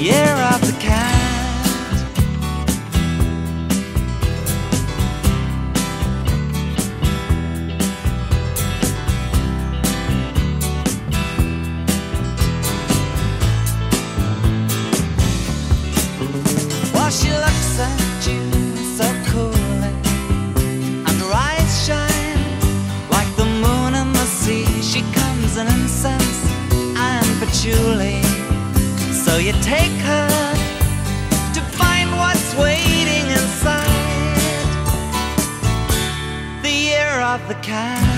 year of the cat. While she looks at you so coolly, and her eyes shine like the moon in the sea. She comes in incense and patchouli. So you take her to find what's waiting inside the year of the cat.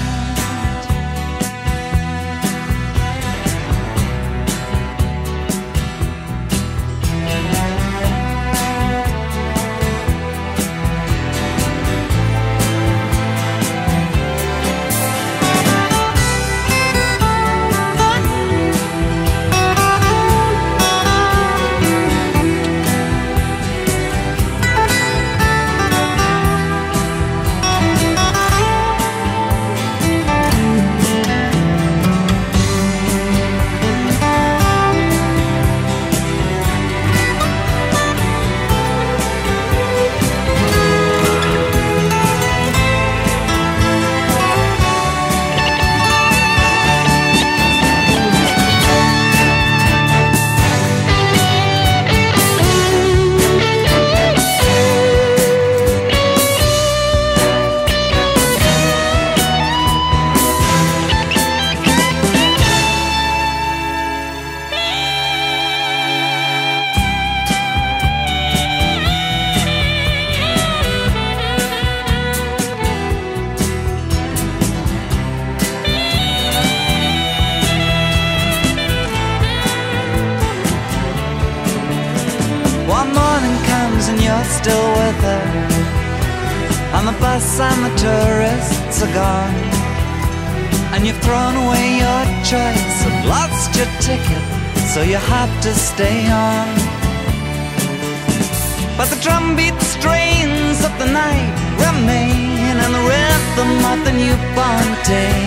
Still with her. And the bus and the tourists are gone. And you've thrown away your choice and lost your ticket, so you have to stay on. But the drumbeat strains of the night remain, and the rhythm of the newborn day.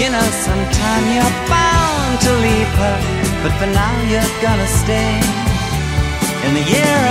You know, sometime you're bound to leave her, but for now you're gonna stay in the year.